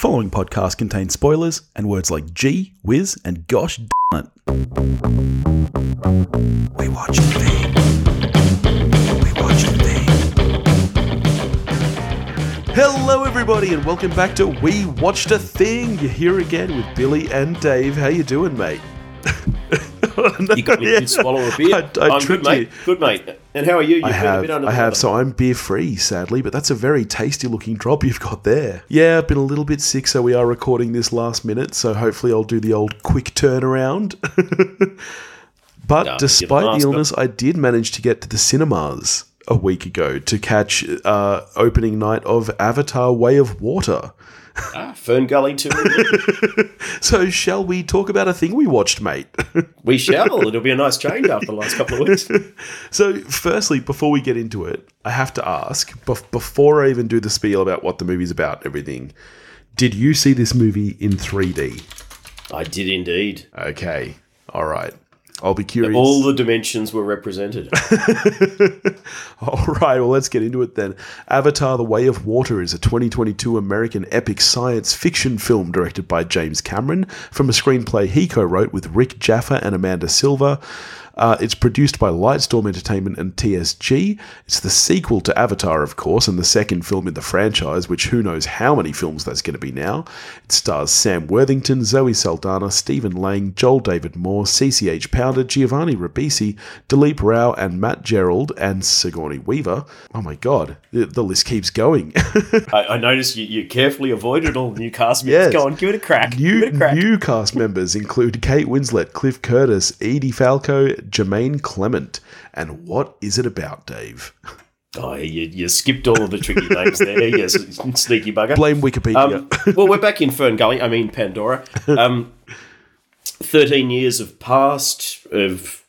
following podcast contains spoilers and words like gee, whiz, and gosh d it. We watch the thing. We watch the. Hello, everybody, and welcome back to We Watched a Thing. You're here again with Billy and Dave. How you doing, mate? You got me a good swallow of beer. I- I I'm good, mate. you. Good, mate. And how are you? You've I been a have, bit under I have. weather. So I'm beer free, sadly, but that's a very tasty looking drop you've got there. Yeah, I've been a little bit sick, so we are recording this last minute. So hopefully, I'll do the old quick turnaround. but No, despite the illness, I did manage to get to the cinemas a week ago to catch uh, opening night of Avatar: Way of Water. Ah, Fern Gully too. So, shall we talk about a thing we watched, mate? we shall. It'll be a nice change after the last couple of weeks. So, firstly, before we get into it, I have to ask bef- before I even do the spiel about what the movie's about, everything. Did you see this movie in 3D? I did indeed. Okay, all right. I'll be curious. All the dimensions were represented. All right, well, let's get into it then. Avatar The Way of Water is a 2022 American epic science fiction film directed by James Cameron from a screenplay he co wrote with Rick Jaffa and Amanda Silver. Uh, it's produced by Lightstorm Entertainment and TSG. It's the sequel to Avatar, of course, and the second film in the franchise, which who knows how many films that's going to be now. It stars Sam Worthington, Zoe Saldana, Stephen Lang, Joel David Moore, CCH Pounder, Giovanni Ribisi, Dileep Rao, and Matt Gerald, and Sigourney Weaver. Oh my god, the, the list keeps going. I, I noticed you, you carefully avoided all the new cast members. Yes. Go on, give it a crack. New, give it a crack. new cast members include Kate Winslet, Cliff Curtis, Edie Falco, Jemaine Clement. And what is it about, Dave? Oh, you, you skipped all of the tricky names there. Yes, sneaky bugger. Blame Wikipedia. Um, well, we're back in Fern Gully. I mean Pandora. Um, Thirteen years have passed of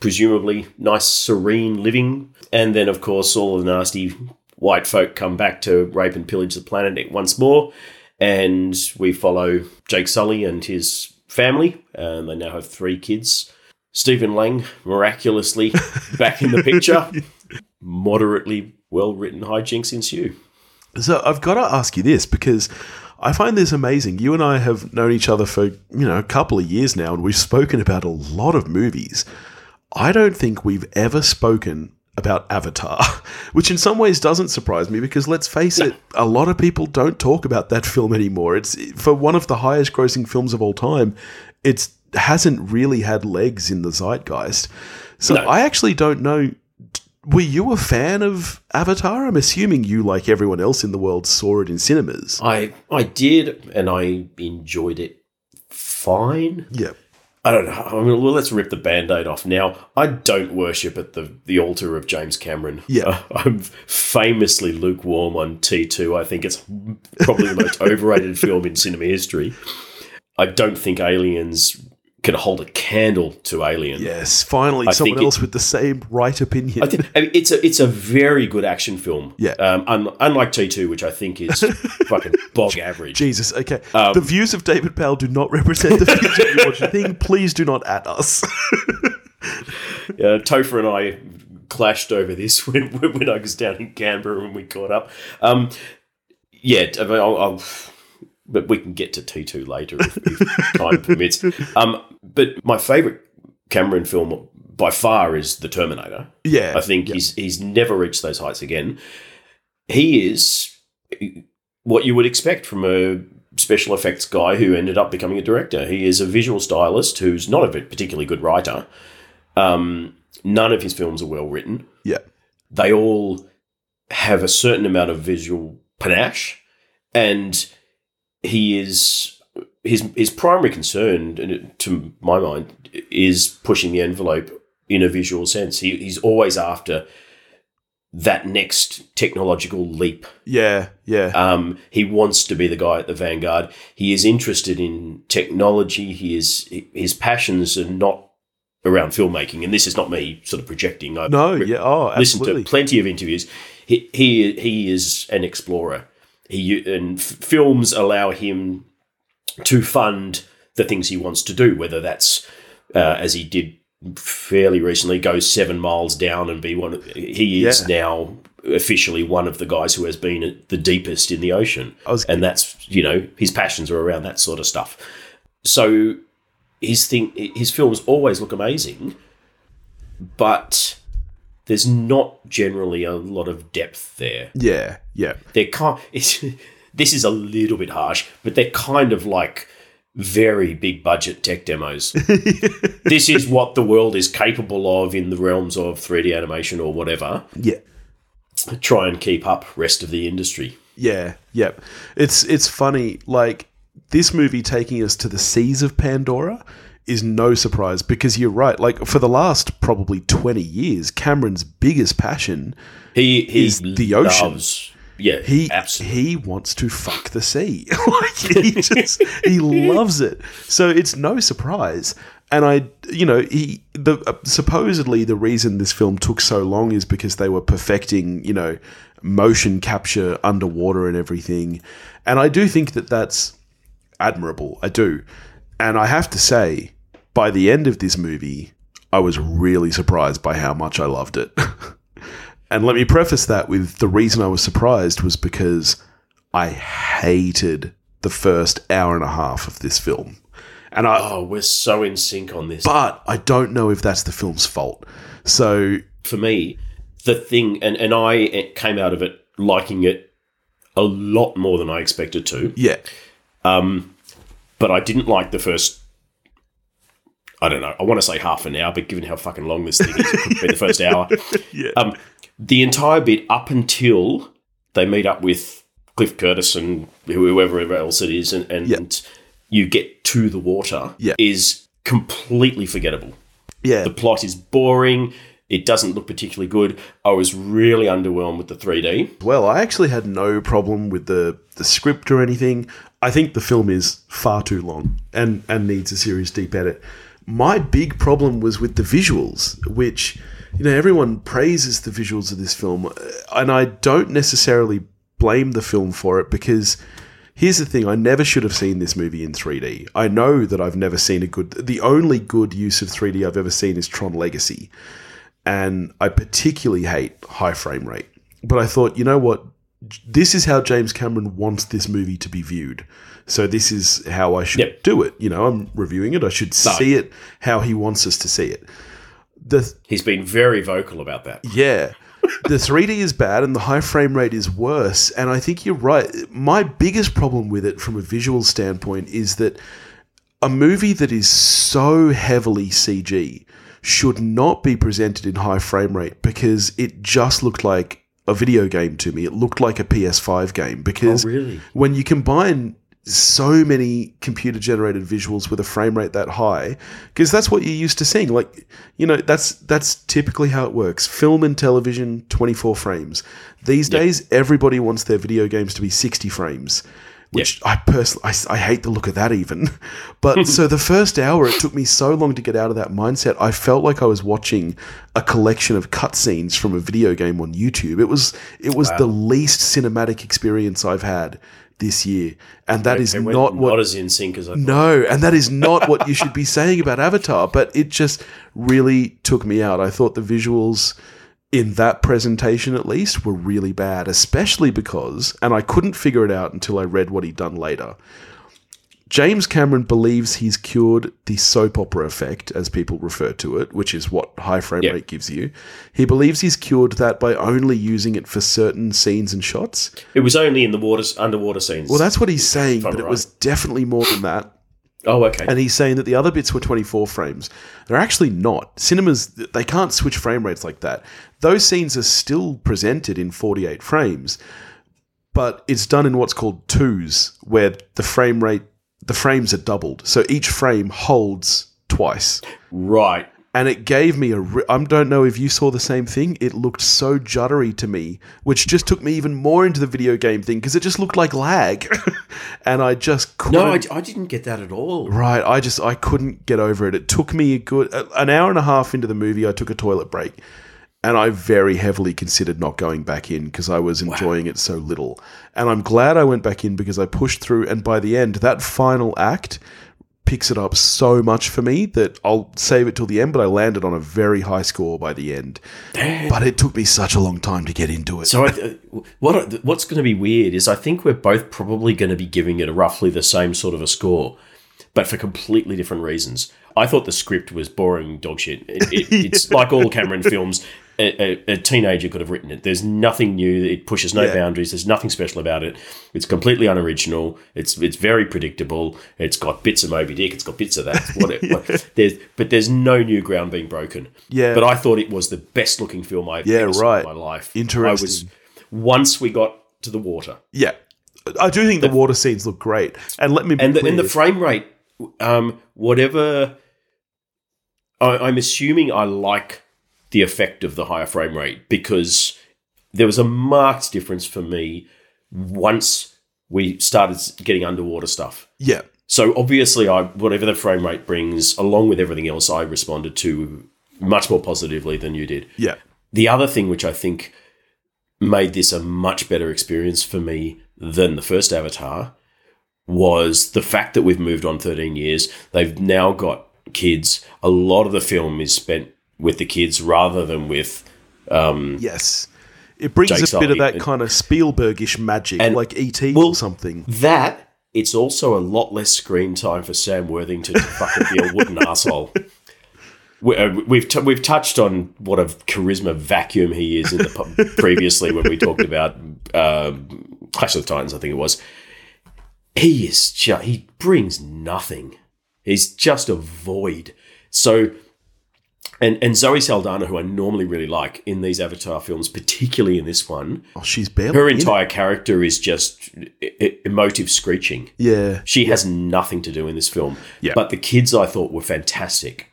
presumably nice, serene living, and then, of course, all the nasty white folk come back to rape and pillage the planet once more. And we follow Jake Sully and his family. And they now have three kids. Stephen Lang miraculously back in the picture. Moderately well written hijinks ensue. So I've got to ask you this because I find this amazing. You and I have known each other for, you know, a couple of years now and we've spoken about a lot of movies. I don't think we've ever spoken about Avatar, which in some ways doesn't surprise me because let's face it, a lot of people don't talk about that film anymore. It's for one of the highest grossing films of all time. It's hasn't really had legs in the zeitgeist. So No. I actually don't know were you a fan of Avatar? I'm assuming you, like everyone else in the world, saw it in cinemas. I I did, and I enjoyed it fine. Yeah. I don't know. I mean, well, let's rip the band-aid off now. I don't worship at the, the altar of James Cameron. Yeah. Uh, I'm famously lukewarm on T2. I think it's probably the most overrated film in cinema history. I don't think Aliens can hold a candle to Alien. Yes, finally, I someone think it- else with the same right opinion. I think I mean, it's a it's a very good action film. Yeah. Um, un- unlike T2, which I think is fucking bog average. Jesus, okay. Um, the views of David Powell do not represent the views of you watch the thing. Please do not at us. uh, Topher and I clashed over this when, when I was down in Canberra when we caught up. Um, yeah, I mean, I'll, I'll, but we can get to T2 later if, if time permits. Um, but my favourite Cameron film by far is The Terminator. yeah. I think he's he's never reached those heights again. He is what you would expect from a special effects guy who ended up becoming a director. He is a visual stylist who's not a particularly good writer. Um, none of his films are well written. Yeah. They all have a certain amount of visual panache, and he is his his primary concern, to my mind, is pushing the envelope in a visual sense. He, he's always after that next technological leap. Yeah, yeah. Um, he wants to be the guy at the vanguard. He is interested in technology. He is his passions are not around filmmaking, and this is not me sort of projecting. I've no, yeah. Oh, absolutely. to plenty of interviews. He he he is an explorer. He and f- films allow him to fund the things he wants to do, whether that's uh, as he did fairly recently, go seven miles down and be one. Of, he is Yeah. now officially one of the guys who has been the deepest in the ocean, was- and that's you know his passions are around that sort of stuff. So his thing, his films always look amazing, but there's not generally a lot of depth there. Yeah, yeah, They're kind. It's, this is a little bit harsh, but they're kind of like very big budget tech demos. this is what the world is capable of in the realms of 3D animation or whatever. yeah. Try and keep up rest of the industry. Yeah, yeah. It's it's funny. Like this movie taking us to the seas of Pandora is no surprise because you're right. Like for the last probably twenty years, Cameron's biggest passion He, he Is the ocean. loves- yeah, he absolutely. he wants to fuck the sea. like he just he loves it. So it's no surprise. And I, you know, he the uh, supposedly the reason this film took so long is because they were perfecting, you know, motion capture underwater and everything. And I do think that that's admirable. I do. And I have to say, by the end of this movie, I was really surprised by how much I loved it. and let me preface that with the reason I was surprised was because I hated the first hour and a half of this film. And I oh, we're so in sync on this. but I don't know if that's the film's fault. So for me, the thing, and, and I came out of it liking it a lot more than I expected to. yeah. Um, but I didn't like the first. I don't know. I want to say half an hour, but given how fucking long this thing is, it could be the first hour. Yeah. Um, the entire bit up until they meet up with Cliff Curtis and whoever else it is, and, and you get to the water, is completely forgettable. Yeah. The plot is boring. It doesn't look particularly good. I was really underwhelmed with the 3D. Well, I actually had no problem with the, the script or anything. I think the film is far too long and, and needs a serious deep edit. My big problem was with the visuals, which, you know, everyone praises the visuals of this film, uh, and I don't necessarily blame the film for it because here's the thing I never should have seen this movie in 3D. I know that I've never seen a good, the only good use of 3D I've ever seen is Tron Legacy and I particularly hate high frame rate. But I thought, you know what? This is how James Cameron wants this movie to be viewed. So this is how I should Yep. do it. You know, I'm reviewing it. I should see it how he wants us to see it. The He's been very vocal about that. yeah. The 3D is bad and the high frame rate is worse. And I think you're right. My biggest problem with it from a visual standpoint is that a movie that is so heavily CG should not be presented in high frame rate because it just looked like a video game to me. It looked like a PS5 game because Oh, really? when you combine so many computer generated visuals with a frame rate that high because that's what you're used to seeing. Like you know that's that's typically how it works. Film and television 24 frames. These days everybody wants their video games to be 60 frames which I personally I, I hate the look of that even. But so the first hour it took me so long to get out of that mindset I felt like I was watching a collection of cutscenes from a video game on YouTube. It was it was the least cinematic experience I've had this year. And that is They went not what not as in sync as I thought. no, and that is not what you should be saying about Avatar, but it just really took me out. I thought the visuals in that presentation, at least, were really bad, especially because, and I couldn't figure it out until I read what he'd done later. James Cameron believes he's cured the soap opera effect, as people refer to it, which is what high frame Yeah. rate gives you. He believes he's cured that by only using it for certain scenes and shots. It was only in the waters, underwater scenes. Well, that's what he's saying, but it was definitely more than that. Oh, okay. And he's saying that the other bits were 24 frames. They're actually not. Cinemas, they can't switch frame rates like that. Those scenes are still presented in 48 frames, but it's done in what's called twos, where the frame rate, the frames are doubled. So each frame holds twice. right. And it gave me a. Re- I don't know if you saw the same thing. It looked so juddery to me, which just took me even more into the video game thing because it just looked like lag. and I just couldn't. No, I, I didn't get that at all. Right, I just I couldn't get over it. It took me a good an hour and a half into the movie. I took a toilet break, and I very heavily considered not going back in because I was enjoying it so little. And I'm glad I went back in because I pushed through. And by the end, that final act picks it up so much for me that I'll save it till the end, but I landed on a very high score by the end. But it took me such a long time to get into it. So, I, what what's going to be weird is I think we're both probably going to be giving it a roughly the same sort of a score, but for completely different reasons. I thought the script was boring dog shit. It, it, it's like all Cameron films. A, a, a teenager could have written it. There's nothing new. It pushes no Yeah. boundaries. There's nothing special about it. It's completely unoriginal. It's it's very predictable. It's got bits of Moby Dick. It's got bits of that. Whatever. there's, but there's no new ground being broken. Yeah. But I thought it was the best looking film I've Yeah, ever seen right. in my life. Interesting. Was once we got to the water yeah. I do think the water scenes look great. And let me be and the, and the frame rate, um, whatever. I, I'm assuming I like the effect of the higher frame rate because there was a marked difference for me once we started getting underwater stuff. yeah. So obviously, I whatever the frame rate brings, along with everything else, I responded to much more positively than you did. Yeah. The other thing which I think made this a much better experience for me than the first Avatar was the fact that we've moved on 13 years. They've now got kids. A lot of the film is spent with the kids rather than with Yes. It brings a bit of that kind of Spielbergish magic, And- like E.T. well- or something. that. It's also a lot less screen time for Sam Worthington to fucking be a wooden asshole. We, uh, we've t- we've touched on what a charisma vacuum he is in the pu- previously when we talked about um Clash of the Titans. I think it was. He is just he brings nothing. He's just a void. So, and and Zoe Saldana, who I normally really like in these Avatar films, particularly in this one, Oh, she's barely. her entire character is just emotive screeching. Yeah. She has nothing to do in this film. Yeah. But the kids I thought were fantastic.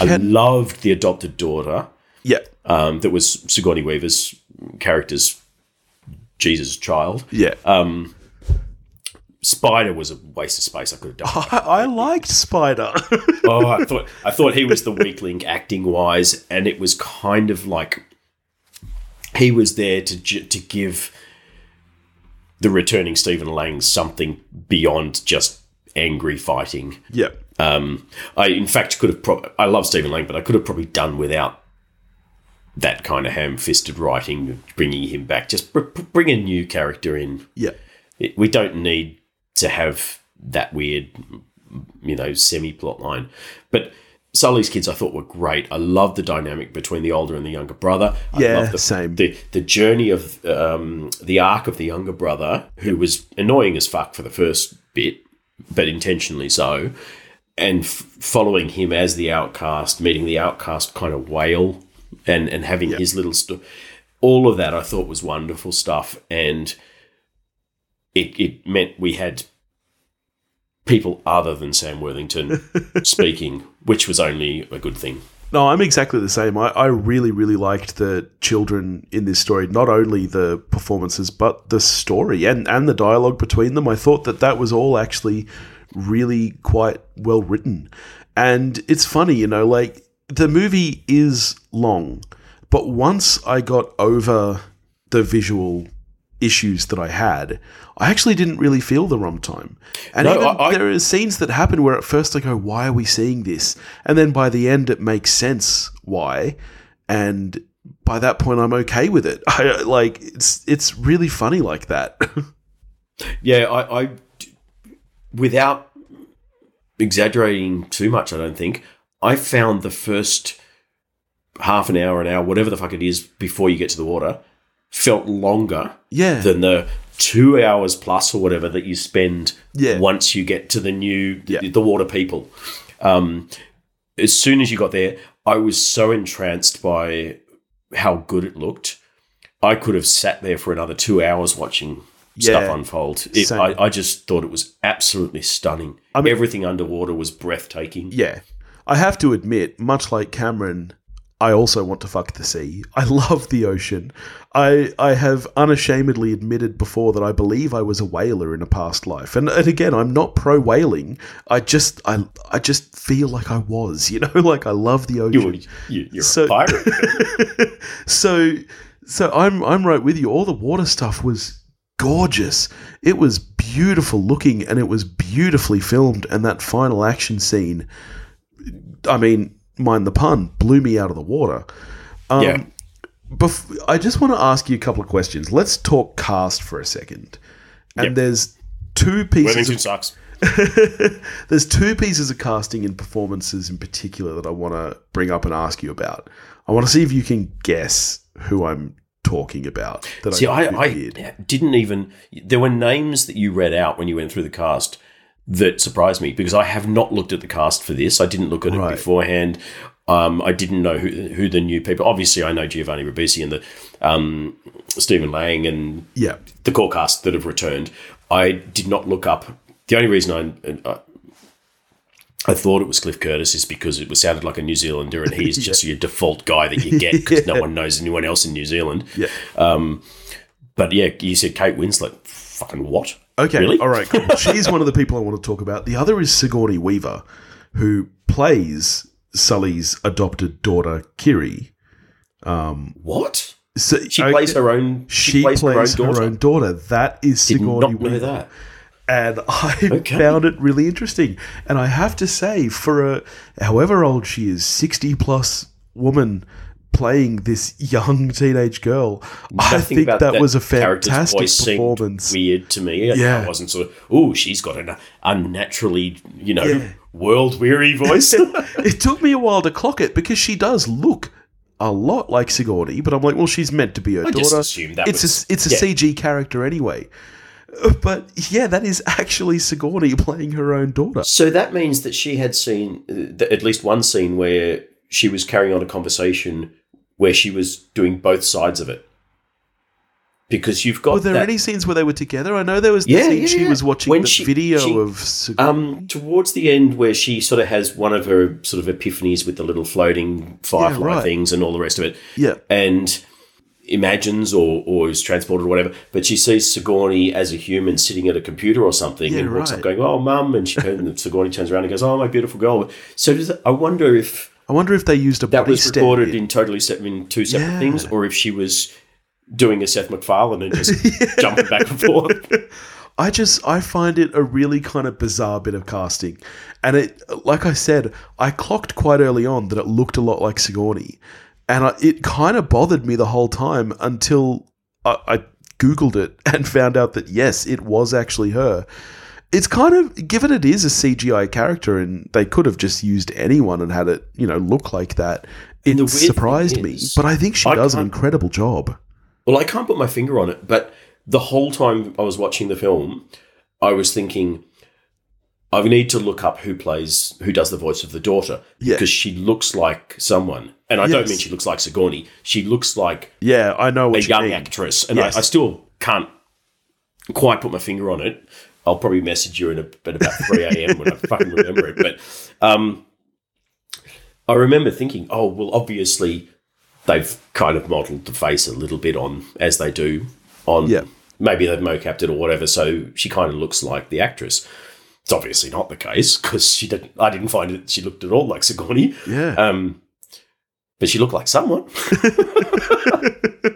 I loved the adopted daughter Yeah. um, that was Sigourney Weaver's character's Jesus' child. Yeah. Spider was a waste of space. I could have done. I, I liked Spider. oh, I thought I thought he was the weak link acting wise, and it was kind of like he was there to to give the returning Stephen Lang something beyond just angry fighting. yeah. Um, I in fact could have. Pro- I love Stephen Lang, but I could have probably done without that kind of ham-fisted writing, bringing him back. Just br- br- bring a new character in. Yeah. It, we don't need to have that weird, you know, semi-plot line. But Sully's kids, I thought were great. I love the dynamic between the older and the younger brother. I Yeah, love the, same. The the journey of um, the arc of the younger brother, who was annoying as fuck for the first bit, but intentionally so, and f- following him as the outcast, meeting the outcast kind of whale, and and having his little sto- all of that I thought was wonderful stuff, and it it meant we had people other than Sam Worthington speaking, which was only a good thing. No, I'm exactly the same. I, I really, really liked the children in this story. Not only the performances, but the story and, and the dialogue between them. I thought that that was all actually really quite well written. And it's funny, you know, like the movie is long, but once I got over the visual issues that I had, I actually didn't really feel the runtime. And No, even I- I- there are scenes that happen where at first I go, "Why are we seeing this?" And then by the end, it makes sense why. And by that point, I'm okay with it. I like it's it's really funny like that. Yeah, I, I without exaggerating too much, I don't think I found the first half an hour, an hour, whatever the fuck it is, before you get to the water, felt longer yeah, than the two hours plus or whatever that you spend Yeah. once you get to the new Yeah. the water people. Um, as soon as you got there, I was so entranced by how good it looked. I could have sat there for another two hours watching stuff unfold. It, I, I just thought it was absolutely stunning. I mean- Everything underwater was breathtaking. Yeah. I have to admit, much like Cameron, I also want to fuck the sea. I love the ocean. I I have unashamedly admitted before that I believe I was a whaler in a past life. And, and again, I'm not pro whaling. I just I I just feel like I was, you know, like I love the ocean. You, you, you're So- a pirate. so so I'm I'm right with you. All the water stuff was gorgeous. It was beautiful looking and it was beautifully filmed. And that final action scene, I mean, mind the pun, blew me out of the water. Um, yeah. Bef- I just want to ask you a couple of questions. Let's talk cast for a second. And Yep. there's two pieces of sucks. there's two pieces of casting and performances in particular that I want to bring up and ask you about. I want to see if you can guess who I'm talking about. That See, I, think I didn't even. There were names that you read out when you went through the cast that surprised me because I have not looked at the cast for this. I didn't look at Right. it beforehand. Um, I didn't know who, who the new people. Obviously, I know Giovanni Ribisi and the um, Stephen Lang and yeah, the core cast that have returned. I did not look up. The only reason I, I I thought it was Cliff Curtis is because it was sounded like a New Zealander, and he's just your default guy that you get because no one knows anyone else in New Zealand. yeah. But yeah, you said Kate Winslet. Fucking what? Okay, Really? all right, cool. She's one of the people I want to talk about. The other is Sigourney Weaver, who plays Sully's adopted daughter, Kiri. Um, what? So, She plays her own. She, She plays, plays her own daughter. daughter. That is Sigourney Weaver. that. and I Okay. found it really interesting. And I have to say, for a however old she is, sixty plus woman playing this young teenage girl, I think about that, was a fantastic voice performance. Weird to me. Yeah. I wasn't sort of. Oh, she's got an unnaturally, you know, Yeah. world weary voice. it took me a while to clock it because she does look a lot like Sigourney, but I'm like, well, she's meant to be her I just daughter. assumed that it's was- a it's a yeah. CG character anyway. Uh, But yeah, that is actually Sigourney playing her own daughter. So that means that she had seen uh, at least one scene where she was carrying on a conversation where she was doing both sides of it. Because you've got Were there that, any scenes where they were together? I know there was the Yeah, scene yeah, she yeah. was watching When the she- video she- of um towards the end where she sort of has one of her sort of epiphanies with the little floating firefly right. things and all the rest of it. yeah, and imagines or, or is transported or whatever, but she sees Sigourney as a human sitting at a computer or something Yeah, and walks right. up going, Oh, mum. And she and Sigourney turns around and goes, Oh, my beautiful girl. So I wonder if I wonder if they used a that body was recorded in. totally se- in two separate Yeah. things or if she was doing a Seth MacFarlane and just jumping back and forth. I just I find it a really kind of bizarre bit of casting, and it like I said, I clocked quite early on that it looked a lot like Sigourney, and I, it kind of bothered me the whole time until I, I googled it and found out that yes, it was actually her. It's kind of given it is a CGI character, and they could have just used anyone and had it you know look like that. It surprised me, is, but I think she I does an incredible job. Well, I can't put my finger on it, but the whole time I was watching the film, I was thinking, I need to look up who plays, who does the voice of the daughter, Yeah. because she looks like someone, and I don't mean she looks like Sigourney. She looks like Yeah, I know a you young mean. actress, and Yes. I, I still can't quite put my finger on it. I'll probably message you in a, at about three a.m. when I fucking remember it. But um, I remember thinking, oh well, obviously they've kind of modelled the face a little bit on as they do on. Yeah. Maybe they've mocapped it or whatever, so she kind of looks like the actress. It's obviously not the case because she didn't. I didn't find it. She looked at all like Sigourney. Yeah. Um, but she looked like someone.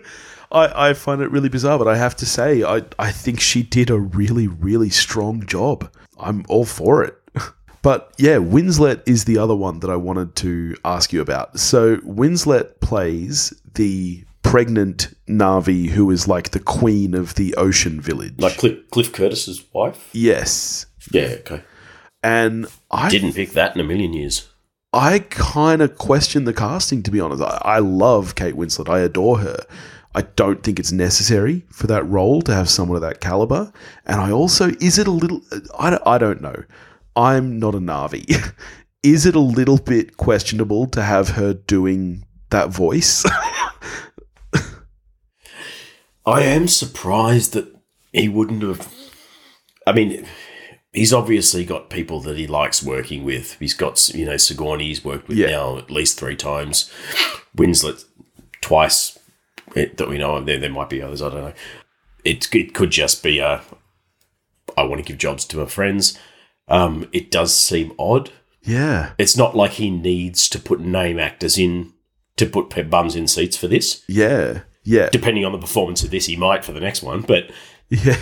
I, I find it really bizarre, but I have to say, I, I think she did a really, really strong job. I'm all for it. But yeah, Winslet is the other one that I wanted to ask you about. So Winslet plays the pregnant Na'vi who is like the queen of the ocean village. Like Cliff, Cliff Curtis's wife. yes. Yeah. Okay. And I Didn't pick that in a million years. I kind of question the casting, to be honest. I, I love Kate Winslet. I adore her. I don't think it's necessary for that role to have someone of that caliber. And I also, is it a little, I don't, I don't know. I'm not a Na'vi. is it a little bit questionable to have her doing that voice? I am surprised that he wouldn't have. I mean, he's obviously got people that he likes working with. He's got, you know, Sigourney he's worked with Yeah. now at least three times. Winslet twice eh, that we know of. There, there might be others. I don't know. It, it could just be a. I want to give jobs to my friends. Um, it does seem odd. yeah. It's not like he needs to put name actors in to put bums in seats for this. Yeah. Yeah. Depending on the performance of this, he might for the next one. But Yeah.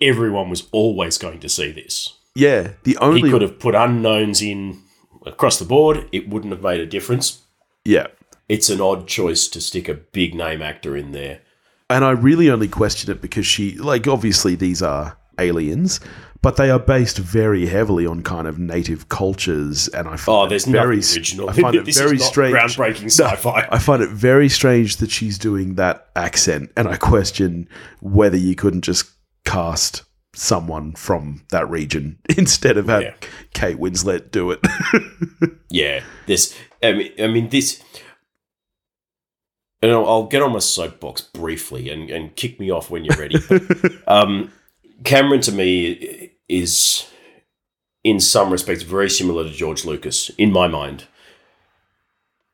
everyone was always going to see this. Yeah, the only He could have put unknowns in across the board, it wouldn't have made a difference. yeah, It's an odd choice to stick a big name actor in there. and I really only question it because she like obviously these are aliens, but they are based very heavily on kind of native cultures, and I find Oh, it there's very original. I find it very strange. groundbreaking sci-fi. I find it very strange that she's doing that accent, and I question whether you couldn't just cast someone from that region instead of have Yeah. Kate Winslet do it. Yeah, this. I mean, I mean this. And I'll, I'll get on my soapbox briefly and, and kick me off when you're ready. um, Cameron to me is, in some respects, very similar to George Lucas in my mind.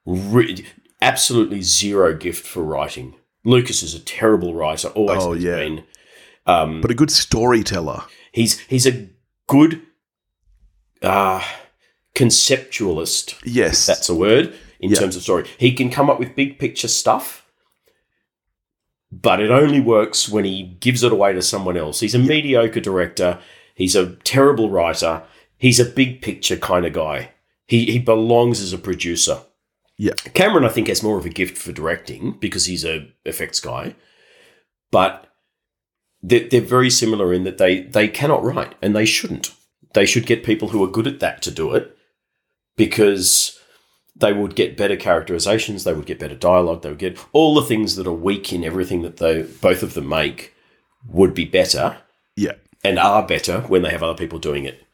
Re- absolutely zero gift for writing. Lucas is a terrible writer, always Oh, has yeah. been. Um, but a good storyteller. he's he's a good uh, conceptualist Yes. that's a word in Yeah. terms of story. He can come up with big picture stuff, but it only works when he gives it away to someone else. He's a mediocre director. He's a terrible writer. He's a big picture kind of guy. He he belongs as a producer. Yeah. Cameron, I think, has more of a gift for directing because he's a effects guy, but they're, they're very similar in that they they cannot write and they shouldn't. They should get people who are good at that to do it because they would get better characterizations, they would get better dialogue, they would get all the things that are weak in everything that they both of them make would be better yeah. and are better when they have other people doing it.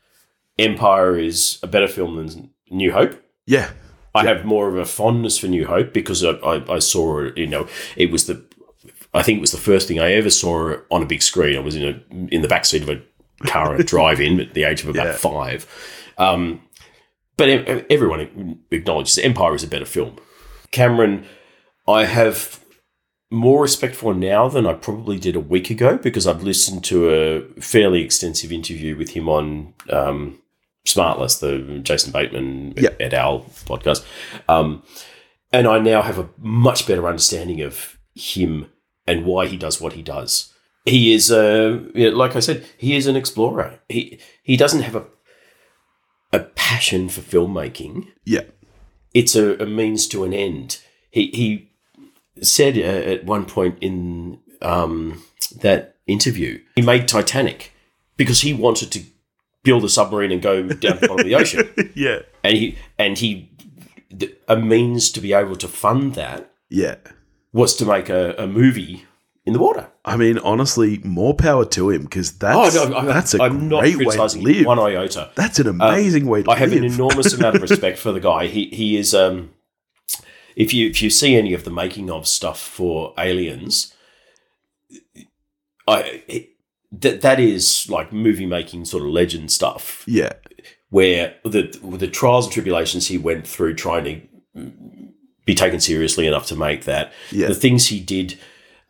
Empire is a better film than New Hope. Yeah. I have more of a fondness for New Hope because I, I, I saw it. You know, it was the, I think it was the first thing I ever saw on a big screen. I was in a in the backseat of a car at a drive-in at the age of about Yeah. five. Um, but everyone acknowledges Empire is a better film. Cameron, I have more respect for now than I probably did a week ago because I've listened to a fairly extensive interview with him on um, Smartless, the Jason Bateman Yeah. et al. podcast. Um, and I now have a much better understanding of him and why he does what he does. He is, uh, you know, like I said, he is an explorer. He he doesn't have a a passion for filmmaking Yeah. it's a, a means to an end. He he said uh, at one point in um, that interview he made Titanic because he wanted to build a submarine and go down the bottom of the ocean, Yeah. and he and he a means to be able to fund that Yeah. was to make a, a movie in the water. I mean, honestly, more power to him because that's oh no, I, that's a I'm not great way to live. one iota. That's an amazing way to I have live. an enormous amount of respect for the guy. He he is um if you if you see any of the making of stuff for Aliens, I it, that that is like movie making sort of legend stuff yeah. where the the trials and tribulations he went through trying to be taken seriously enough to make that Yeah. the things he did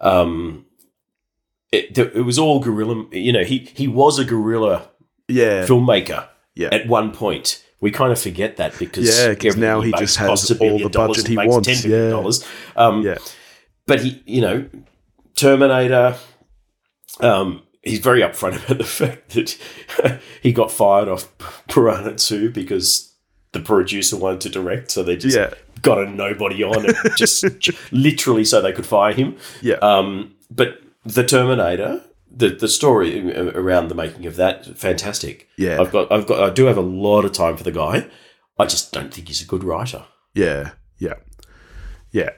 um it, it was all guerrilla you know he he was a guerrilla Yeah. filmmaker Yeah. at one point. We kind of forget that because Yeah, 'cause everything now he just has all the budget he wants, $10 billion yeah. Um, Yeah. But he, you know, Terminator. Um, he's very upfront about the fact that he got fired off Piranha 2 because the producer wanted to direct, so they just Yeah. got a nobody on it, just literally so they could fire him. Yeah. Um, but the Terminator, the the story around the making of that, fantastic. Yeah. I've got, I've got, I do have a lot of time for the guy. I just don't think he's a good writer. Yeah, yeah, yeah.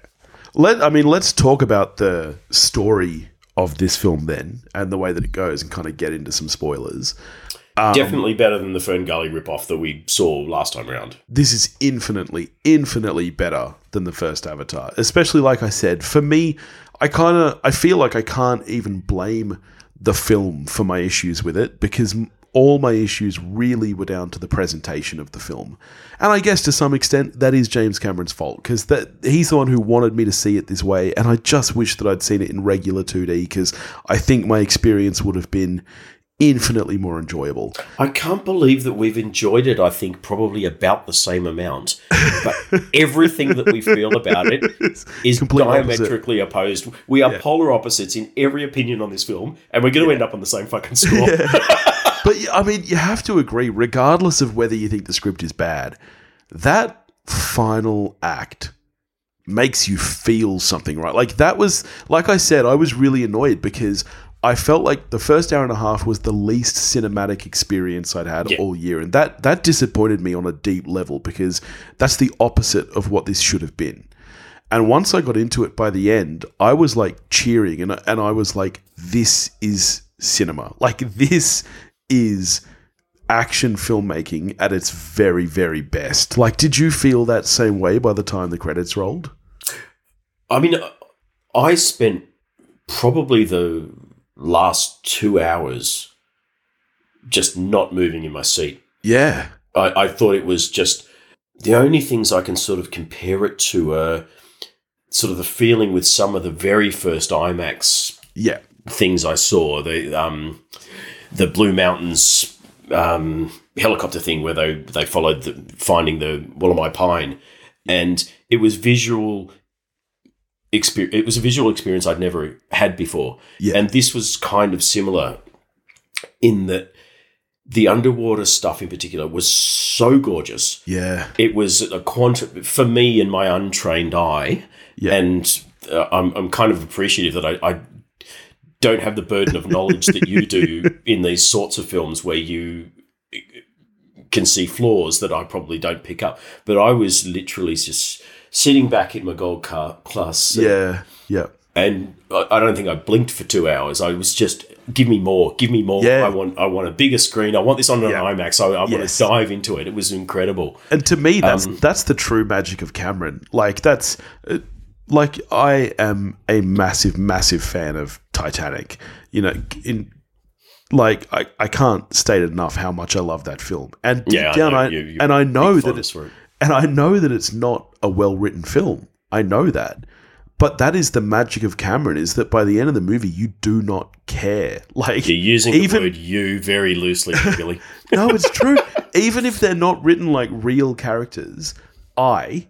Let I mean, let's talk about the story of this film then, and the way that it goes, and kind of get into some spoilers. Um, Definitely better than the Fern Gully ripoff that we saw last time around. This is infinitely, infinitely better than the first Avatar. Especially, like I said, for me, I kind of, I feel like I can't even blame the film for my issues with it because all my issues really were down to the presentation of the film. And I guess to some extent that is James Cameron's fault because that he's the one who wanted me to see it this way and I just wish that I'd seen it in regular 2D because I think my experience would have been infinitely more enjoyable. I can't believe that we've enjoyed it, I think, probably about the same amount. But everything that we feel about it is Complete opposite. diametrically opposed. We are polar opposites in every opinion on this film, and we're going to end up on the same fucking score. But I mean, you have to agree, regardless of whether you think the script is bad, that final act makes you feel something, right? Like that was, like I said, I was really annoyed because I felt like the first hour and a half was the least cinematic experience I'd had Yeah. all year, and that that disappointed me on a deep level because that's the opposite of what this should have been. And once I got into it by the end, I was like cheering and, and I was like, this is cinema. Like, this is action filmmaking at its very, very best. Like, did you feel that same way by the time the credits rolled? I mean, I spent probably the last two hours just not moving in my seat. Yeah. I, I thought it was just the only things I can sort of compare it to are sort of the feeling with some of the very first IMAX Yeah. things I saw. The um, the Blue Mountains um, helicopter thing where they they followed the, finding the Wollemi Pine, and it was visual. Experience. It was a visual experience I'd never had before, Yeah. and this was kind of similar in that the underwater stuff in particular was so gorgeous Yeah. it was a quantum for me in my untrained eye Yeah. and uh, I'm, I'm kind of appreciative that I, I don't have the burden of knowledge that you do in these sorts of films where you can see flaws that I probably don't pick up but I was literally just sitting back in my gold car class seat Yeah. Yeah. and I don't think I blinked for two hours. I was just give me more, give me more. Yeah. I want I want a bigger screen. I want this on an Yeah. IMAX. I, I want to dive into it. It was incredible. And to me, that's Um, that's the true magic of Cameron. Like that's uh, like I am a massive, massive fan of Titanic. You know, in like I, I can't state enough how much I love that film. And deep Yeah, I know. I, You- and I know that it. And I know that it's not a well written film. I know that. But that is the magic of Cameron is that by the end of the movie you do not care. Like You're using even the word "you" very loosely, Billy. no, it's true. Even if they're not written like real characters, I,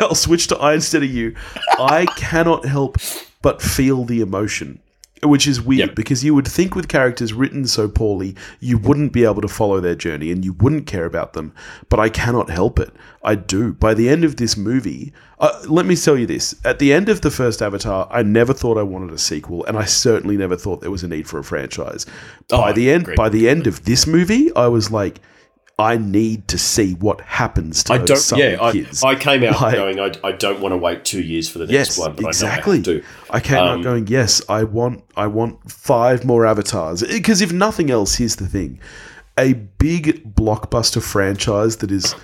I'll switch to I instead of you. I cannot help but feel the emotion, which is weird Yep. because you would think with characters written so poorly, you wouldn't be able to follow their journey and you wouldn't care about them. But I cannot help it. I do. By the end of this movie, uh, let me tell you this: at the end of the first Avatar, I never thought I wanted a sequel, and I certainly never thought there was a need for a franchise. By Oh, the end, great. by the end of this movie, I was like, I need to see what happens to I those don't. summer Yeah, I, kids. I came out Like- going. I, I don't want to wait two years for the next yes, one, but exactly. I know I have to. I came Um, out going, yes, I want, I want five more avatars. Because if nothing else, here's the thing: a big blockbuster franchise that is.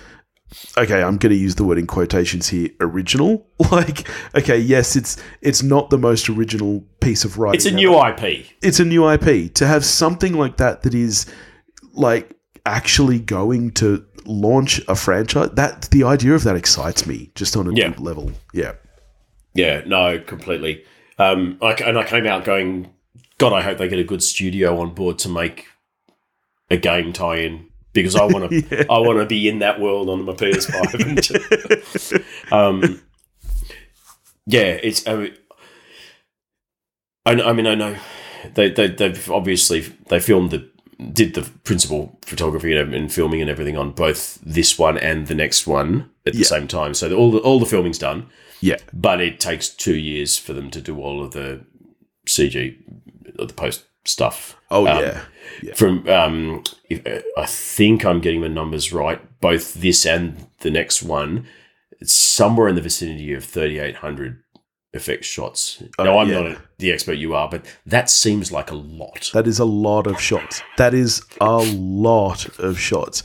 Okay, I'm going to use the word in quotations here. Original, like, okay, yes, it's it's not the most original piece of writing. It's a ever. new IP. it's a new IP to have something like that that is like actually going to launch a franchise. That the idea of that excites me just on a Yeah. deep level. Yeah, Yeah, no, completely. Um, I, and I came out going, God, I hope they get a good studio on board to make a game tie-in because I want to. Yeah. I want to be in that world on my PS5. um, yeah, it's. I mean, I, I mean, I know they, they they've obviously they filmed the did the principal photography and, and filming and everything on both this one and the next one at the same time. So the, all the, all the filming's done yeah, but it takes two years for them to do all of the CG, the post stuff. oh Um, yeah, From um, if, uh, I think I'm getting the numbers right. Both this and the next one, it's somewhere in the vicinity of 3,800 effects shots. Oh, now I'm yeah. not the expert you are, but that seems like a lot. that is a lot of shots. That is a lot of shots.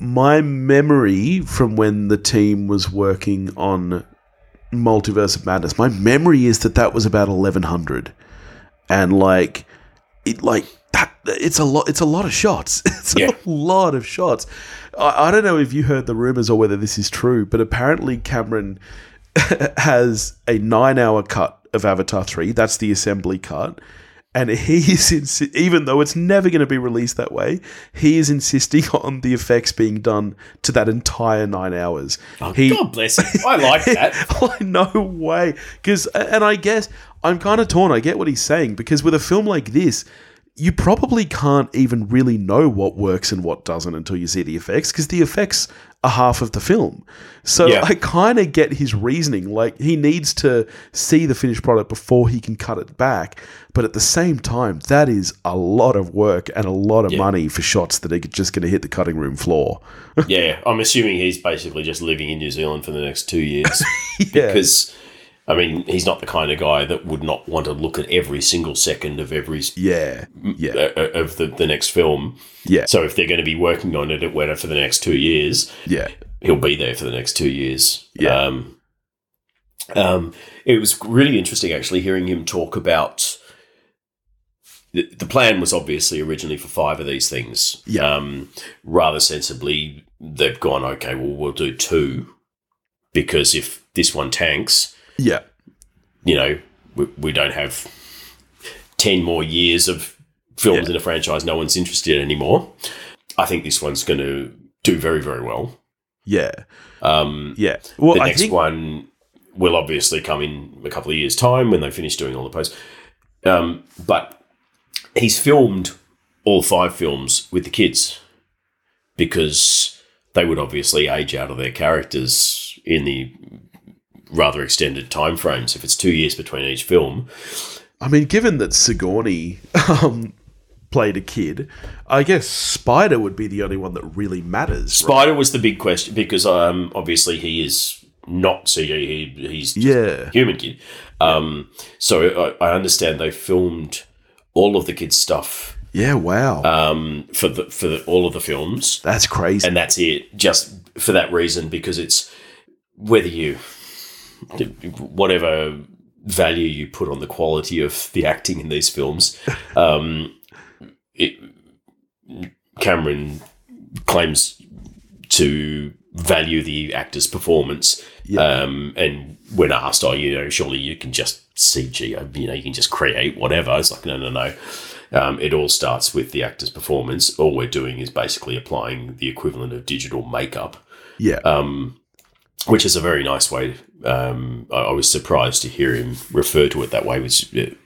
My memory from when the team was working on Multiverse of Madness, my memory is that that was about eleven hundred, and like it, like that. It's a lot. It's a lot of shots. It's Yeah. a lot of shots. I, I don't know if you heard the rumors or whether this is true, but apparently Cameron has a nine-hour cut of Avatar three. That's the assembly cut, and he is insi- even though it's never going to be released that way, he is insisting on the effects being done to that entire nine hours. Oh, he, God bless him. I like that. no way. Because, and I guess I'm kind of torn. I get what he's saying because with a film like this, you probably can't even really know what works and what doesn't until you see the effects because the effects are half of the film. So Yeah. I kind of get his reasoning. Like he needs to see the finished product before he can cut it back. But at the same time, that is a lot of work and a lot of Yeah. money for shots that are just going to hit the cutting room floor. yeah, I'm assuming he's basically just living in New Zealand for the next two years. Yeah. Because, I mean, he's not the kind of guy that would not want to look at every single second of every Yeah. Yeah. uh, of the, the next film. Yeah. So if they're going to be working on it at Weta for the next two years, Yeah. he'll be there for the next two years. Yeah. Um, um, it was really interesting actually hearing him talk about. The, the plan was obviously originally for five of these things. Yeah. Um, rather sensibly, they've gone, okay, well, we'll do two because if this one tanks, Yeah. you know, we, we don't have 10 more years of films Yeah. in a franchise no one's interested in anymore. I think this one's going to do very, very well. Yeah. Um, Yeah. Well, the I next think one will obviously come in a couple of years' time when they finish doing all the posts. Um, but he's filmed all five films with the kids because they would obviously age out of their characters in the rather extended time frames. If it's two years between each film, I mean, given that Sigourney um, played a kid, I guess Spider would be the only one that really matters. Spider was the big question because um, obviously he is not CG. He, he's just Yeah. a human kid. Um, so I, I understand they filmed all of the kids' stuff Yeah, wow. um, for the for the, all of the films, That's crazy. and that's it. Just for that reason, because it's whether you whatever value you put on the quality of the acting in these films, um, it, Cameron claims to value the actor's performance. Yeah. Um, and when asked, oh, you know, surely you can just CG, you know, you can just create whatever. It's like, no, no, no. Um, it all starts with the actor's performance. All we're doing is basically applying the equivalent of digital makeup, yeah. um, which is a very nice way. Um, I, I was surprised to hear him refer to it that way, which it,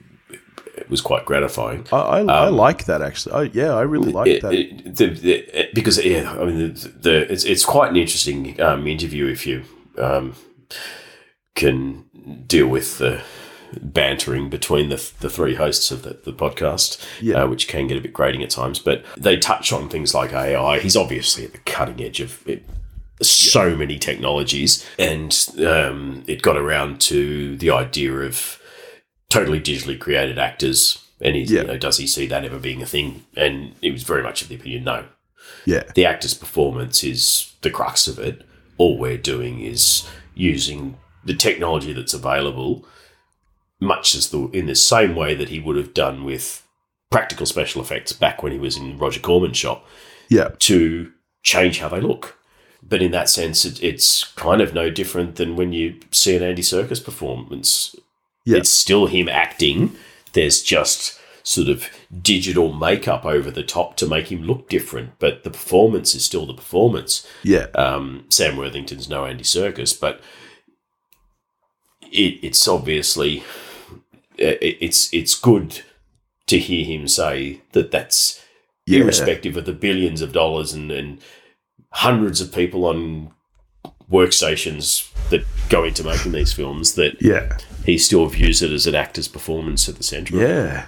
it was quite gratifying. I, I, I like that actually. I, yeah, I really like um, It- that. it- the- the- because yeah, I mean, the, the it's it's quite an interesting um, interview if you um, can deal with the bantering between the the three hosts of the, the podcast, Yeah. uh, which can get a bit grating at times. But they touch on things like AI. He's obviously at the cutting edge of it. So many technologies, and um, it got around to the idea of totally digitally created actors. And Yeah. you know, does he see that ever being a thing? And he was very much of the opinion, no. yeah. The actor's performance is the crux of it. All we're doing is using the technology that's available, much as the in the same way that he would have done with practical special effects back when he was in Roger Corman's shop, Yeah. to change how they look. But in that sense, it, it's kind of no different than when you see an Andy Serkis performance. Yeah. It's still him acting. There's just sort of digital makeup over the top to make him look different, but the performance is still the performance. Yeah. Um, Sam Worthington's no Andy Serkis, but it, it's obviously it, it's it's good to hear him say that that's Yeah. irrespective of the billions of dollars and, and hundreds of people on workstations that go into making these films that Yeah. he still views it as an actor's performance at the centre. Yeah.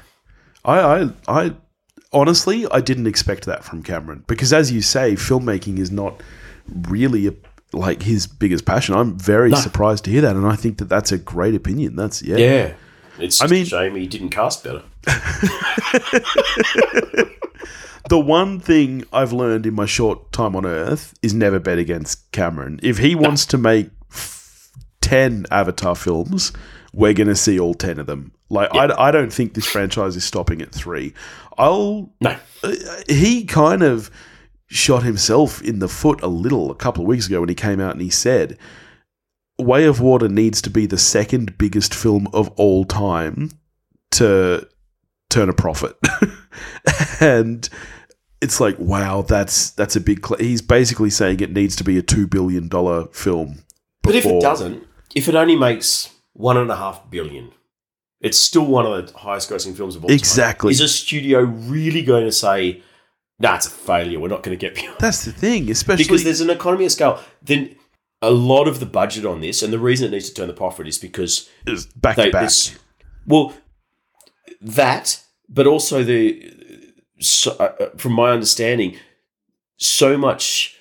I, I, I honestly, I didn't expect that from Cameron because, as you say, filmmaking is not really a, like his biggest passion. I'm very No. surprised to hear that, and I think that that's a great opinion. That's yeah, Yeah. It's I just mean- a shame he didn't cast better. The one thing I've learned in my short time on Earth is never bet against Cameron. If he wants to make f- ten Avatar films, we're going to see all ten of them. Like I, I don't think this franchise is stopping at three. I'll No. Uh, uh, he kind of shot himself in the foot a little a couple of weeks ago when he came out and he said Way of Water needs to be the second biggest film of all time to turn a profit, and it's like wow, that's that's a big. Cl- he's basically saying it needs to be a two billion dollar film. But if it doesn't, if it only makes one and a half billion, it's still one of the highest grossing films of all time. Exactly. Is a studio really going to say, nah, it's a failure, we're not going to get beyond that's the thing, especially because there's an economy of scale. Then a lot of the budget on this, and the reason it needs to turn the profit is because back they, to back. well, that, but also the, so, uh, from my understanding, so much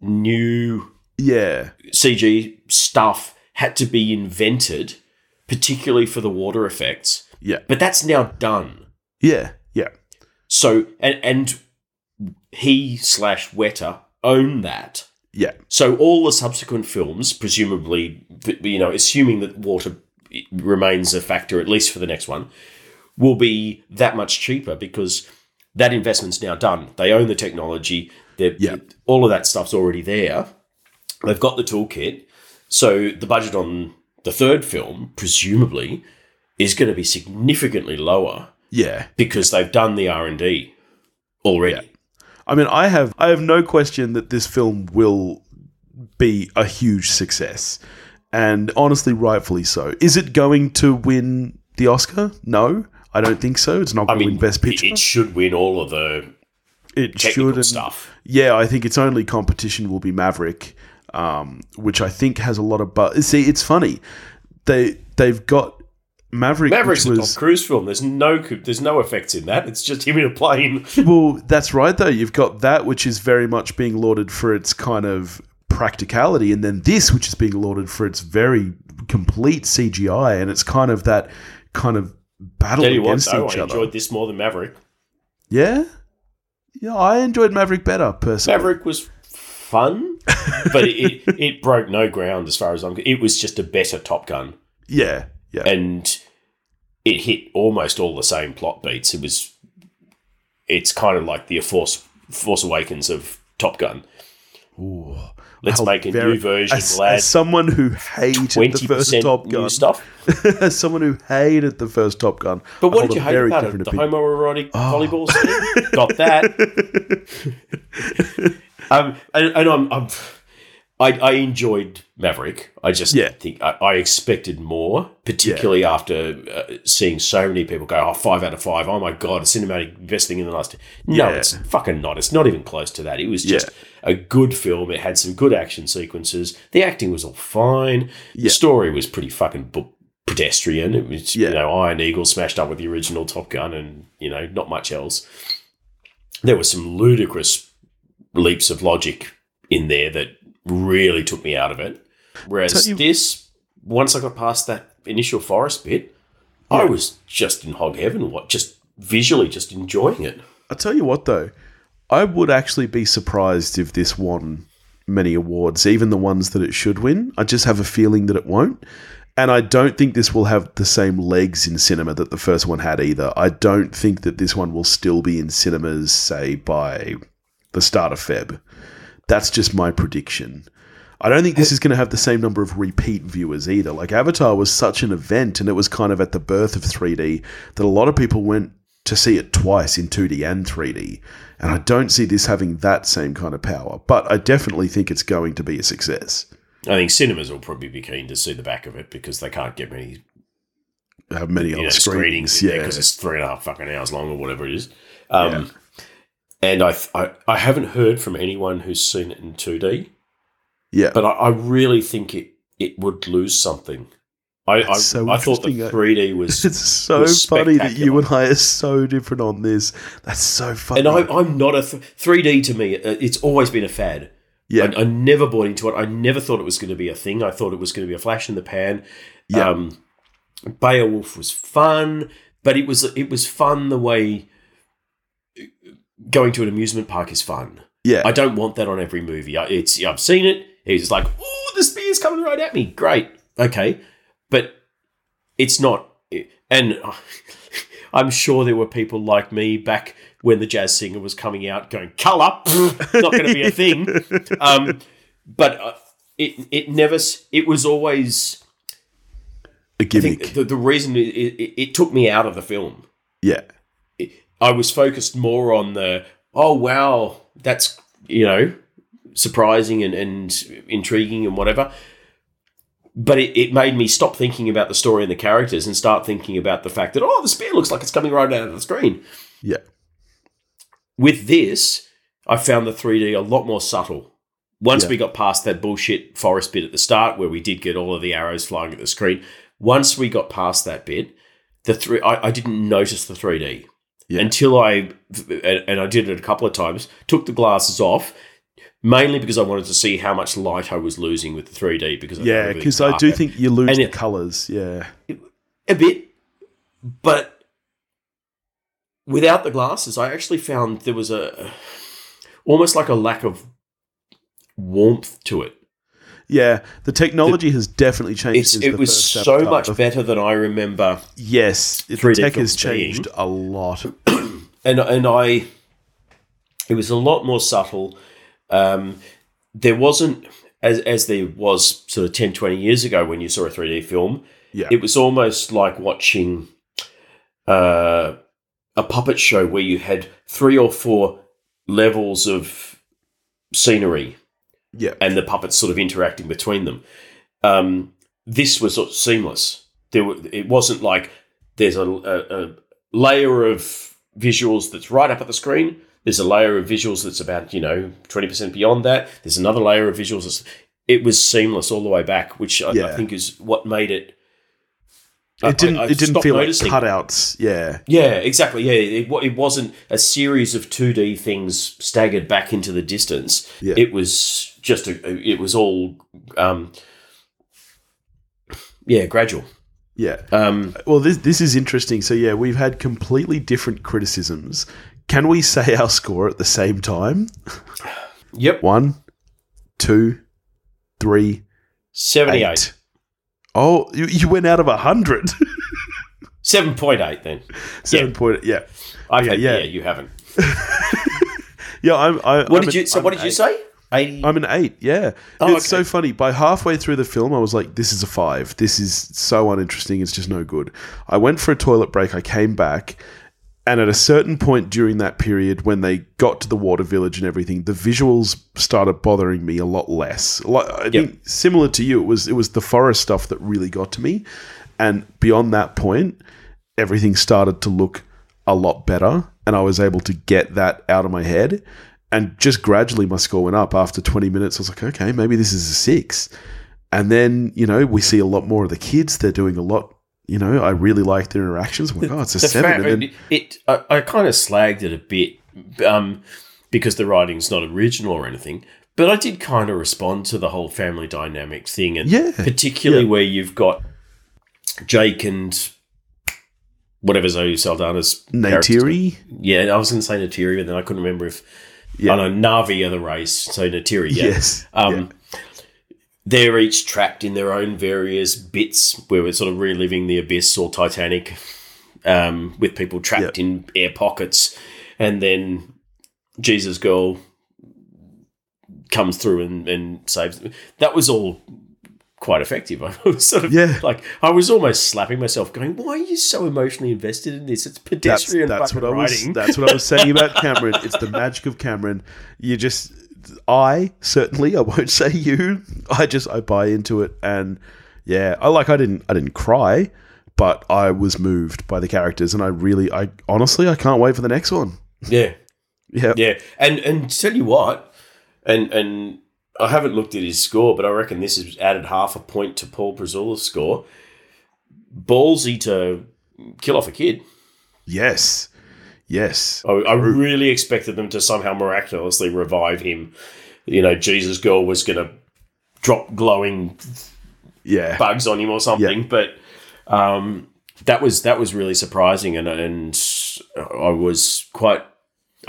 new Yeah, CG stuff had to be invented, particularly for the water effects. yeah, But that's now done. yeah, yeah, So and and he slash Weta own that. yeah, So all the subsequent films, presumably, you know, assuming that water remains a factor at least for the next one, will be that much cheaper because that investment's now done. They own the technology. Yeah. all of that stuff's already there. They've got the toolkit. So the budget on the third film, presumably, is going to be significantly lower yeah. because they've done the R and D already. I mean, I have I have no question that this film will be a huge success, and honestly, rightfully so. Is it going to win the Oscar? No, I don't think so. It's not going to win Best Picture. it should win all of the It, should. stuff. Yeah, I think its only competition will be Maverick, um, which I think has a lot of. But see, it's funny they they've got Maverick, Maverick's which a was Tom Cruise film. There's no there's no effects in that. It's just him in a plane. well, that's right though. You've got that, which is very much being lauded for its kind of practicality, and then this, which is being lauded for its very complete CGI, and it's kind of that kind of battle Tell you what, against though, each I other. enjoyed this more than Maverick. yeah, yeah, I enjoyed Maverick better personally. Maverick was fun, but it, it, it broke no ground as far as I'm. It was just a better Top Gun, Yeah, yeah, and it hit almost all the same plot beats. It was. It's kind of like the Force Force Awakens of Top Gun. Ooh. Let's make a very- new version, As, lad. as someone who hated the first Top new Gun, stuff. as someone who hated the first Top Gun, But what did you hate about it? The opinion. homoerotic Oh. volleyball scene? Got that. um, and, and I'm, I'm I, I enjoyed Maverick. I just Yeah. think I, I expected more, particularly after uh, seeing so many people go, "Oh, five out of five. Oh my god, a cinematic best thing in the last." No, Yeah. it's fucking not. It's not even close to that. It was just Yeah. a good film. It had some good action sequences. The acting was all fine. Yeah. The story was pretty fucking bu- pedestrian. It was, Yeah. you know, Iron Eagle smashed up with the original Top Gun and, you know, not much else. There were some ludicrous leaps of logic in there that really took me out of it. Whereas you- this, once I got past that initial forest bit, I was just in hog heaven, what just visually just enjoying it. I'll tell you what, though, I would actually be surprised if this won many awards, even the ones that it should win. I just have a feeling that it won't. And I don't think this will have the same legs in cinema that the first one had either. I don't think that this one will still be in cinemas, say, by the start of Feb. That's just my prediction. I don't think this is going to have the same number of repeat viewers either. Like Avatar was such an event and it was kind of at the birth of 3D that a lot of people went to see it twice in 2D and 3D. And I don't see this having that same kind of power, but I definitely think it's going to be a success. I think cinemas will probably be keen to see the back of it because they can't get many Have many you other know, screenings, yeah. because it's three and a half fucking hours long or whatever it is. Um, And I, I I haven't heard from anyone who's seen it in 2D, yeah. but I, I really think it it would lose something. I I, so I thought the 3D was, It's so was funny that you and I are so different on this. That's so funny. and I, I'm not a th- 3D to me. uh, It's always been a fad. yeah, I, I never bought into it. I never thought it was going to be a thing. I thought it was going to be a flash in the pan. Yeah. Um, Beowulf was fun, but it was it was fun the way going to an amusement park is fun. yeah, I don't want that on every movie. I- It's I've seen it. It's like, oh, the spear's coming right at me. Great, okay, but it's not. And I'm sure there were people like me back when the jazz singer was coming out, going, "Colour, not going to be a thing." Um, but uh, it it never. It was always. a I gimmick. think the, the reason it, it, it took me out of the film yeah, I was focused more on the oh wow, that's you know surprising and, and intriguing and whatever. But it, it made me stop thinking about the story and the characters and start thinking about the fact that oh, the spear looks like it's coming right out of the screen. Yeah. With this, I found the 3D a lot more subtle. Once Yeah. we got past that bullshit forest bit at the start, where we did get all of the arrows flying at the screen, once we got past that bit, the three I, I didn't notice the 3D Yeah. until I and I did it a couple of times. Took the glasses off, mainly because I wanted to see how much light I was losing with the 3D. Because I Yeah, because I do think you lose And the it- colors. Yeah. a bit, but without the glasses, I actually found there was a almost like a lack of warmth to it. Yeah, the technology has definitely changed. It the was so Avatar. much better than I remember, Yes, the 3D tech has films being. changed a lot. and and I, it was a lot more subtle. Um, there wasn't as as there was sort of 10, 20 years ago when you saw a three D film. Yeah. it was almost like watching uh, a puppet show where you had three or four levels of scenery Yeah, and the puppets sort of interacting between them. Um, this was sort of seamless. There, were, it wasn't like there's a, a, a layer of visuals that's right up at the screen. There's a layer of visuals that's about you know twenty percent beyond that. There's another layer of visuals. That's, it was seamless all the way back, which I, I think is what made it. I- it didn't. I- it didn't feel noticing. like cutouts. Yeah, Yeah, exactly. Yeah, it, it wasn't a series of 2D things staggered back into the distance. Yeah. It was just a, it was all, um, yeah, gradual. yeah. Um, Well, this this is interesting. So yeah, we've had completely different criticisms. Can we say our score at the same time? yep, One, two, three, 78. eight. Oh, you, you went out of a hundred. 7.8 then. Seven point. Yeah, I've Okay, had, yeah. yeah. you haven't. yeah. I'm. I, What I'm did you, so what did you say? 80? I'm an eight. Yeah, Oh, it's okay. so funny. By halfway through the film, I was like, "This is a five. This is so uninteresting. It's just no good." I went for a toilet break. I came back, and at a certain point during that period, when they got to the water village and everything, the visuals started bothering me a lot less. Like, I think similar to you, it was it was the forest stuff that really got to me, and beyond that point, everything started to look a lot better, and I was able to get that out of my head. And just gradually, my score went up. After 20 minutes, I was like, okay, maybe this is a six. And then, you know, we see a lot more of the kids. They're doing a lot, you know, I really like their interactions. I'm like, oh, it's a the seven. fact, and then, it, I, I kind of slagged it a bit um, because the writing's not original or anything. But I did kind of respond to the whole family dynamic thing, and Yeah, particularly yeah. where you've got Jake and whatever Zoe Saldana's Neytiri. Yeah, I was going to say Natiri, but then I couldn't remember if. Yeah. I know Na'vi are the race, so Natiri. Yeah. Yes. Um, They're each trapped in their own various bits where we're sort of reliving the Abyss or Titanic um, with people trapped in air pockets. And then Jesus Girl comes through and, and saves them. That was all quite effective. I was sort of Yeah. like, I was almost slapping myself going, why are you so emotionally invested in this? It's That's, pedestrian that's what fucking I was. writing. That's what I was saying about Cameron. It's the magic of Cameron. You just, I certainly, I won't say you. I just, I buy into it, and yeah, I like. I didn't, I didn't cry, but I was moved by the characters, and I really, I honestly, I can't wait for the next one. yeah. Yeah, Yeah, and and tell you what, and and I haven't looked at his score, but I reckon this has added half a point to Paul Brazula's score. Ballsy to kill off a kid. yes, yes, I, I really expected them to somehow miraculously revive him. You know, Jesus Girl was going to drop glowing yeah, bugs on him or something, but um, that was that was really surprising, and and I was quite.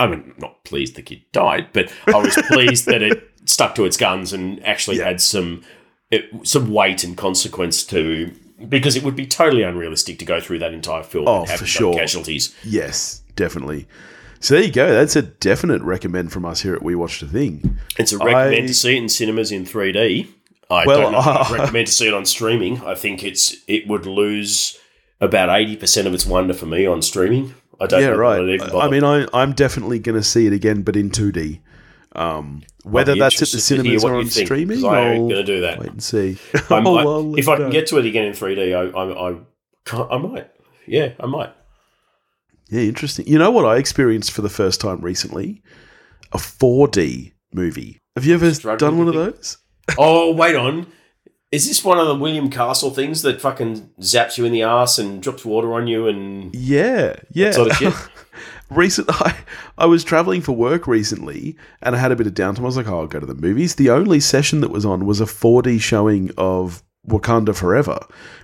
I mean, not pleased the kid died, but I was pleased that it stuck to its guns and actually Yeah. had some it, some weight and consequence to because it would be totally unrealistic to go through that entire film Oh, and have for sure. casualties. yes, definitely. So there you go. That's a definite recommend from us here at We Watched a Thing. It's a recommend I- to see it in cinemas in 3D. I Well, don't know uh, recommend to see it on streaming. I think it's it would lose about eighty percent of its wonder for me on streaming. I don't yeah, know right. I- I mean, I, I'm definitely going to see it again, but in 2D. Um, whether that's at the to cinemas or on think, streaming, I ain't I'll gonna do that. wait and see. I'm- Oh, I- well, if I can get to it again in 3D, I, I, I, might. Yeah, I might. Yeah, interesting. You know what I experienced for the first time recently? A 4D movie. Have you ever Struggling done one of those? Oh, wait on. Is this one of the William Castle things that fucking zaps you in the ass and drops water on you and Yeah, yeah. sort of shit? Recent, I, I was traveling for work recently, and I had a bit of downtime. I was like, "Oh, I'll go to the movies." The only session that was on was a 4D showing of Wakanda Forever,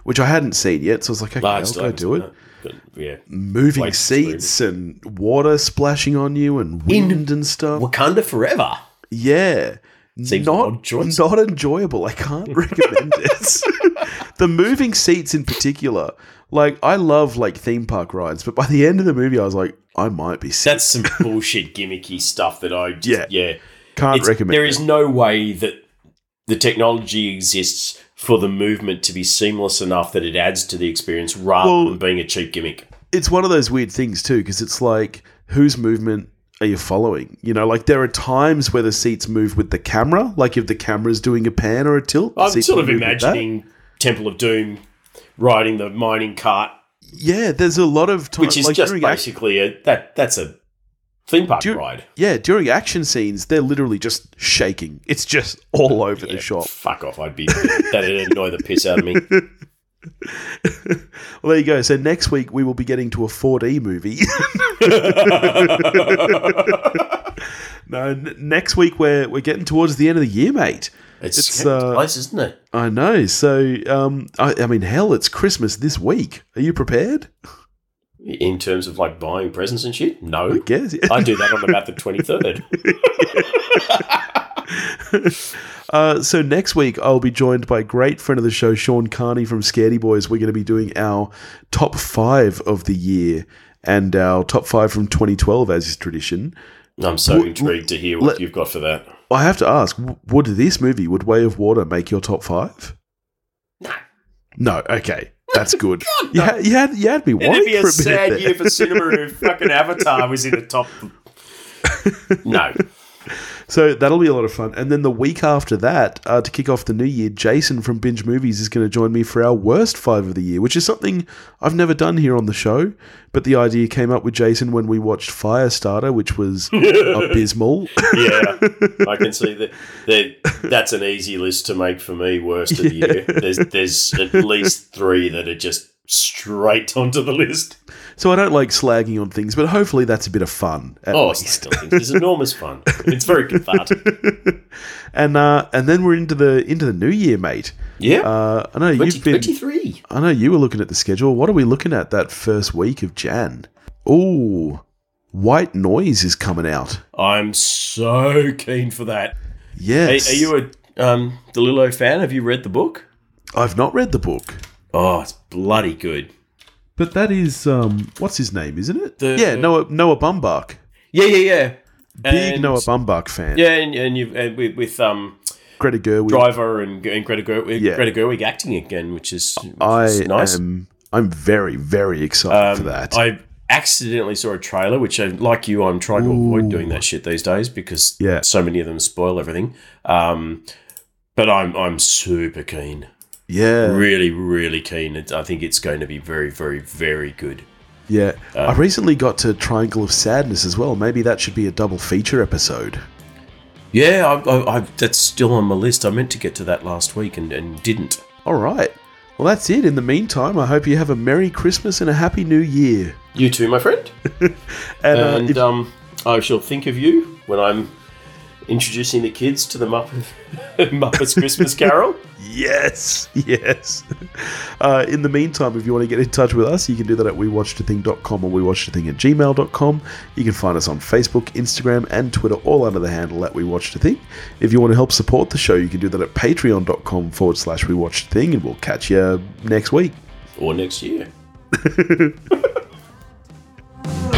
which I hadn't seen yet. So I was like, "Okay, I I'll go do it." But, yeah. Moving seats and water splashing on you and wind and stuff. Wakanda Forever. Yeah. Seems not, not enjoyable. I can't recommend it. the moving seats in particular, like I love like theme park rides, but by the end of the movie, I was like, I might be sick. That's some bullshit gimmicky stuff that I just, Yeah. yeah. Can't It's- recommend. There is no way that the technology exists for the movement to be seamless enough that it adds to the experience rather Well- than being a cheap gimmick. It's one of those weird things too, because it's like whose movement are you following? You know, like there are times where the seats move with the camera, like if the camera's doing a pan or a tilt. I'm sort of move with that. imagining Temple of Doom riding the mining cart, Yeah, there's a lot of time, which is like just during act- basically a that that's a theme park you- ride. yeah, during action scenes, they're literally just shaking. It's just all over the shop. Fuck off! I'd be that'd annoy the piss out of me. Well, there you go. So next week we will be getting to a 4D movie. no, n- next week we're we're getting towards the end of the year, mate. It's, It's, uh, close, isn't it? I know. So, um, I, I mean, hell, it's Christmas this week. Are you prepared? In terms of like buying presents and shit, no. I Guess. I do that on about the twenty third. Uh, so next week I'll be joined by great friend of the show, Sean Carney from Scaredy Boys. We're going to be doing our top five of the year and our top five from 2012, as is tradition. I'm so intrigued to hear what let- you've got for that. I have to ask: Would this movie, would Way of Water, make your top five? No. No. Okay, that's good. you, had, you had you had me worried It'd be for a a sad year for cinema if fucking Avatar was in the top. No, So that'll be a lot of fun. And then the week after that, uh, to kick off the new year, Jason from Binge Movies is going to join me for our worst five of the year, which is something I've never done here on the show. But the idea came up with Jason when we watched Firestarter, which was abysmal. yeah, I can see that. that that's an easy list to make for me. Worst of the year. There's there's at least three that are just straight onto the list. So I don't like slagging on things, but hopefully that's a bit of fun. Oh, least. still think it's enormous fun. It's very cathartic. And uh, and then we're into the into the new year, mate. Yeah, Uh, I know you've been. 2023. I know you were looking at the schedule. What are we looking at that first week of Jan? Ooh, White Noise is coming out. I'm so keen for that. Are, Yes. are you a um, DeLillo fan? Have you read the book? I've not read the book, Oh, it's bloody good. But that is um, what's his name, isn't it? The- yeah, Noah Noah Baumbach. Yeah, yeah, yeah. Big And- Noah Baumbach fan. Yeah, and, and you've and with, with um Greta Gerwig. Driver and, and Greta Gerwig, Yeah. Greta Gerwig acting again, which is, which I is nice. am. I'm very very excited Um, for that. I accidentally saw a trailer, which, I, like you, I'm trying to avoid doing that shit these days because Yeah. so many of them spoil everything. Um, but I'm I'm super keen, yeah, really, really keen. It, I think it's going to be very, very, very good. yeah. uh, I recently got to Triangle of Sadness as well. Maybe that should be a double feature episode. Yeah, I, I, I, that's still on my list. I meant to get to that last week and, and didn't. All right. Well, that's it. In the meantime, I hope you have a Merry Christmas and a Happy New Year. You too, my friend. And, uh, And if- um, I shall think of you when I'm introducing the kids to the Muppet, Muppets Christmas Carol. Yes, yes. Uh, in the meantime, if you want to get in touch with us, you can do that at wewatchedathing.com or wewatchedathing at gmail.com. You can find us on Facebook, Instagram, and Twitter, all under the handle at wewatchedathing. If you want to help support the show, you can do that at patreon.com forward slash wewatchedathing, and we'll catch you next week. or next year.